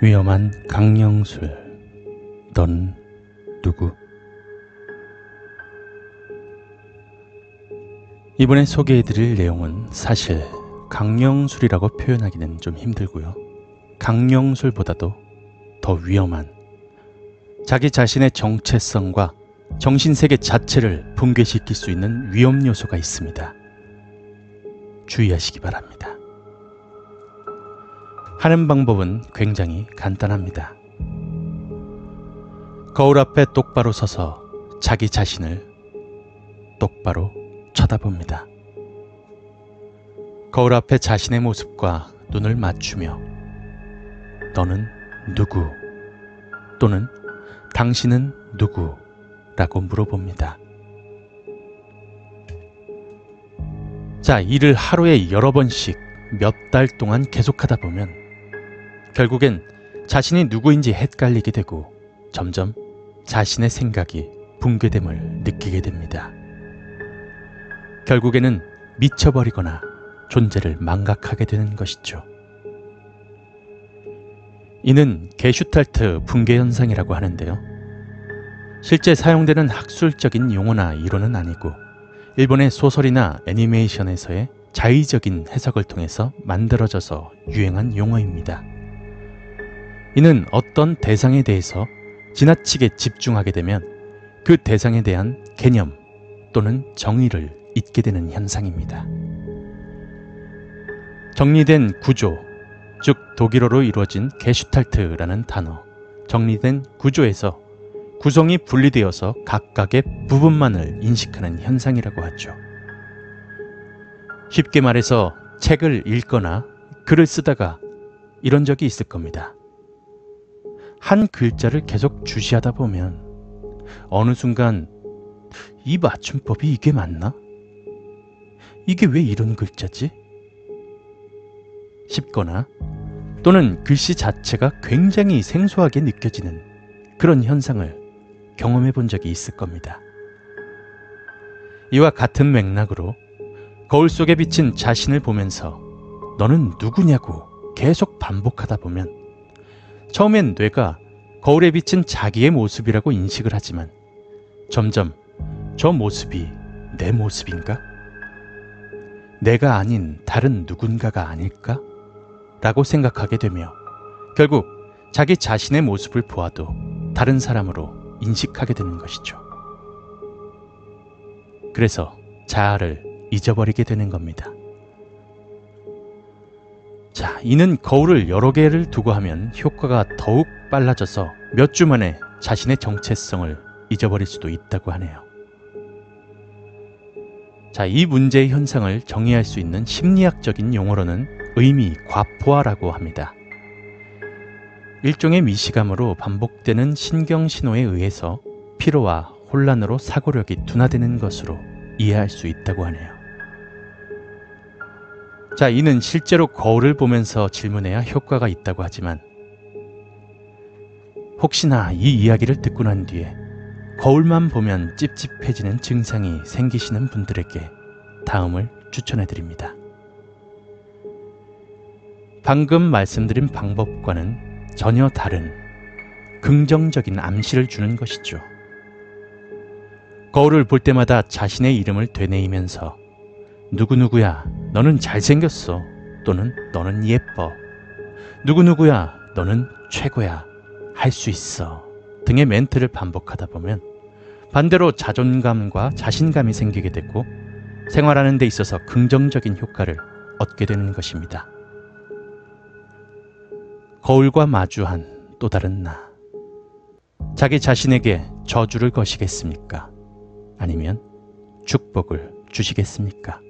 위험한 강령술. 넌 누구? 이번에 소개해드릴 내용은 사실 강령술이라고 표현하기는 좀 힘들고요. 강령술보다도 더 위험한 자기 자신의 정체성과 정신세계 자체를 붕괴시킬 수 있는 위험 요소가 있습니다. 주의하시기 바랍니다. 하는 방법은 굉장히 간단합니다. 거울 앞에 똑바로 서서 자기 자신을 똑바로 쳐다봅니다. 거울 앞에 자신의 모습과 눈을 맞추며 너는 누구 또는 당신은 누구 라고 물어봅니다. 자, 이를 하루에 여러 번씩 몇 달 동안 계속하다 보면 결국엔 자신이 누구인지 헷갈리게 되고 점점 자신의 생각이 붕괴됨을 느끼게 됩니다. 결국에는 미쳐버리거나 존재를 망각하게 되는 것이죠. 이는 게슈탈트 붕괴 현상이라고 하는데요. 실제 사용되는 학술적인 용어나 이론은 아니고 일본의 소설이나 애니메이션에서의 자의적인 해석을 통해서 만들어져서 유행한 용어입니다. 이는 어떤 대상에 대해서 지나치게 집중하게 되면 그 대상에 대한 개념 또는 정의를 잊게 되는 현상입니다. 정리된 구조, 즉 독일어로 이루어진 게슈탈트라는 단어, 정리된 구조에서 구성이 분리되어서 각각의 부분만을 인식하는 현상이라고 하죠. 쉽게 말해서 책을 읽거나 글을 쓰다가 이런 적이 있을 겁니다. 한 글자를 계속 주시하다 보면 어느 순간 이 맞춤법이 이게 맞나? 이게 왜 이런 글자지? 싶거나 또는 글씨 자체가 굉장히 생소하게 느껴지는 그런 현상을 경험해 본 적이 있을 겁니다. 이와 같은 맥락으로 거울 속에 비친 자신을 보면서 너는 누구냐고 계속 반복하다 보면 처음엔 뇌가 거울에 비친 자기의 모습이라고 인식을 하지만 점점 저 모습이 내 모습인가? 내가 아닌 다른 누군가가 아닐까? 라고 생각하게 되며 결국 자기 자신의 모습을 보아도 다른 사람으로 인식하게 되는 것이죠. 그래서 자아를 잊어버리게 되는 겁니다. 자, 이는 거울을 여러 개를 두고 하면 효과가 더욱 빨라져서 몇 주 만에 자신의 정체성을 잊어버릴 수도 있다고 하네요. 자, 이 문제의 현상을 정의할 수 있는 심리학적인 용어로는 의미 과포화라고 합니다. 일종의 미시감으로 반복되는 신경 신호에 의해서 피로와 혼란으로 사고력이 둔화되는 것으로 이해할 수 있다고 하네요. 자, 이는 실제로 거울을 보면서 질문해야 효과가 있다고 하지만 혹시나 이 이야기를 듣고 난 뒤에 거울만 보면 찝찝해지는 증상이 생기시는 분들에게 다음을 추천해 드립니다. 방금 말씀드린 방법과는 전혀 다른 긍정적인 암시를 주는 것이죠. 거울을 볼 때마다 자신의 이름을 되뇌이면서 누구누구야, 너는 잘생겼어. 또는 너는 예뻐. 누구누구야, 너는 최고야. 할 수 있어. 등의 멘트를 반복하다 보면 반대로 자존감과 자신감이 생기게 되고 생활하는 데 있어서 긍정적인 효과를 얻게 되는 것입니다. 거울과 마주한 또 다른 나. 자기 자신에게 저주를 거시겠습니까? 아니면 축복을 주시겠습니까?